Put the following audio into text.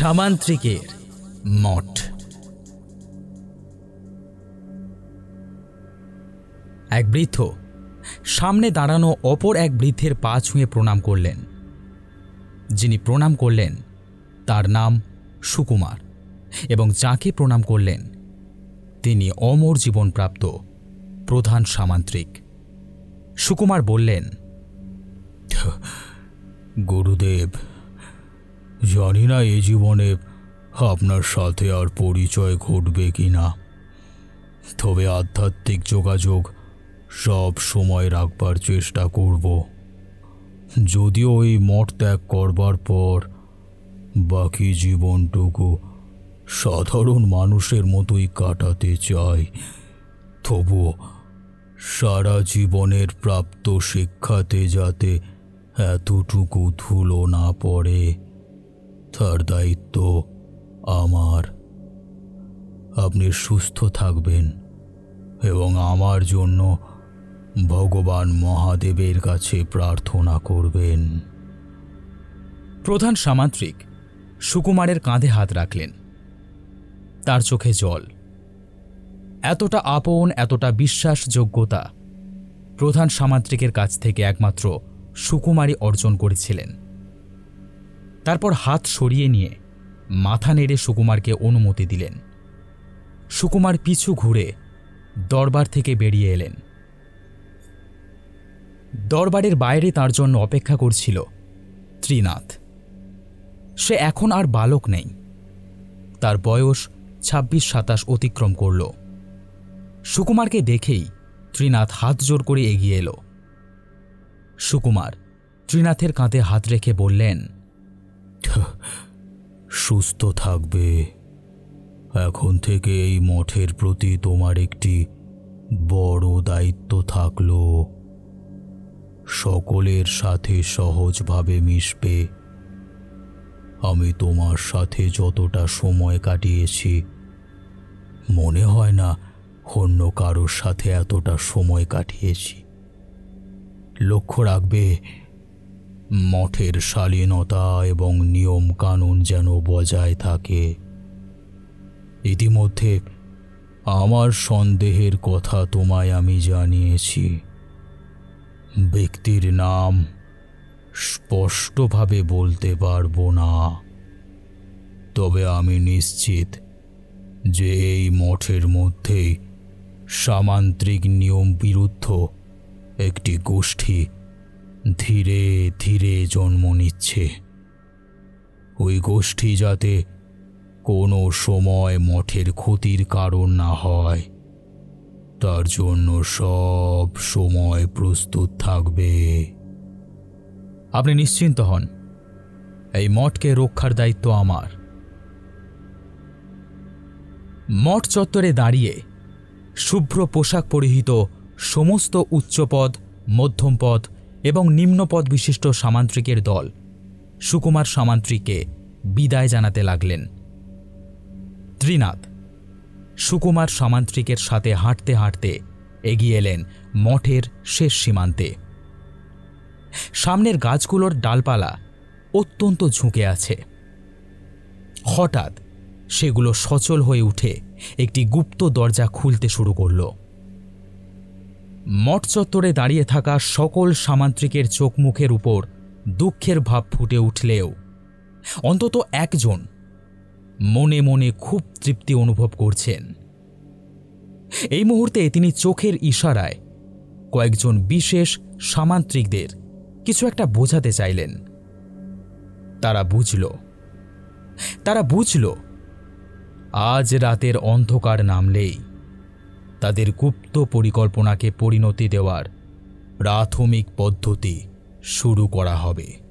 সামান্ত্রিকের মঠ। এক বৃদ্ধ সামনে দাঁড়ানো অপর এক বৃদ্ধের পা ছুঁয়ে প্রণাম করলেন। যিনি প্রণাম করলেন, তার নাম সুকুমার এবং যাকে প্রণাম করলেন, তিনি অমর জীবনপ্রাপ্ত প্রধান সামান্ত্রিক। সুকুমার বললেন গুরুদেব জানি না এ জীবনে আপনার সাথে আর পরিচয় ঘটবে কি না। তবে আধ্যাত্মিক যোগাযোগ সব সময় রাখবার চেষ্টা করব। যদিও এই মঠ ত্যাগ করবার পর বাকি জীবনটুকু সাধারণ মানুষের মতোই কাটাতে চাই তবু সারা জীবনের প্রাপ্ত শিক্ষাতে যাতে এতটুকু ধুলো না পড়ে। তার দায়িত্ব আমার। আপনি সুস্থ থাকবেন এবং আমার জন্য ভগবান মহাদেবের কাছে প্রার্থনা করবেন। প্রধান সামান্ত্রিক সুকুমারের কাঁধে হাত রাখলেন। তার চোখে জল। এতটা আপন, এতটা বিশ্বাসযোগ্যতা প্রধান সামান্ত্রিকের কাছ থেকে একমাত্র সুকুমারী অর্জন করেছিলেন। তারপর হাত সরিয়ে নিয়ে মাথা নেড়ে সুকুমারকে অনুমতি দিলেন। সুকুমার পিছু ঘুরে দরবার থেকে বেরিয়ে এলেন। দরবারের বাইরে তার জন্য অপেক্ষা করছিল ত্রিনাথ। সে এখন আর বালক নেই। তার বয়স ছাব্বিশ সাতাশ অতিক্রম করল। সুকুমারকে দেখেই ত্রিনাথ হাত জোর করে এগিয়ে এলো। সুকুমার ত্রিনাথের কাঁধে হাত রেখে বললেন সুস্থ থাকবে। এখন থেকে এই মঠের প্রতি তোমার একটি বড় দায়িত্ব থাকল। সকলের সাথে সহজভাবে মিশবে। আমি তোমার সাথে যতটা সময় কাটিয়েছি, মনে হয় না অন্য কারোর সাথে এতটা সময় কাটিয়েছি। লক্ষ্য রাখবে মঠের শালীনতা এবং নিয়ম কানুন যেন বজায় থাকে। ইতিমধ্যে আমার সন্দেহের কথা তোমায় আমি জানিয়েছি। ব্যক্তির নাম স্পষ্টভাবে বলতে পারব না। তবে আমি নিশ্চিত যে এই মঠের মধ্যেই সামান্ত্রিক নিয়ম বিরুদ্ধ একটি গোষ্ঠী ধীরে ধীরে জন্ম নিচ্ছে। ওই গোষ্ঠী যাতে কোনো সময় মঠের ক্ষতির কারণ না হয়, তার জন্য সব সময় প্রস্তুত থাকবে। আপনি নিশ্চিন্ত হন, এই মঠকে রক্ষার দায়িত্ব আমার। মঠ চত্বরে দাঁড়িয়ে শুভ্র পোশাক পরিহিত সমস্ত উচ্চপদ, মধ্যমপদ এবং নিম্নপদ বিশিষ্ট সামান্ত্রিকের দল। সুকুমার সামান্ত্রিককে বিদায় জানাতে লাগলেন। ত্রিনাথ, সুকুমার সামান্ত্রিকের সাথে হাঁটতে হাঁটতে এগিয়ে এলেন মঠের শেষ সীমান্তে। সামনের গাছগুলোর ডালপালা অত্যন্ত ঝুঁকে আছে। হঠাৎ সেগুলো সচল হয়ে উঠে একটি গুপ্ত দরজা খুলতে শুরু করল। মঠ চত্বরে দাঁড়িয়ে থাকা সকল সামান্ত্রিকের চোখ মুখের উপর দুঃখের ভাব ফুটে উঠলেও অন্তত একজন মনে মনে খুব তৃপ্তি অনুভব করছেন। এই মুহূর্তে তিনি চোখের ইশারায় কয়েকজন বিশেষ সামান্ত্রিকদের কিছু একটা বোঝাতে চাইলেন। তারা বুঝল তারা বুঝল, আজ রাতের অন্ধকার নামলেই তাদের গুপ্ত পরিকল্পনাকে পরিণতি দেওয়ার প্রাথমিক পদ্ধতি শুরু করা হবে।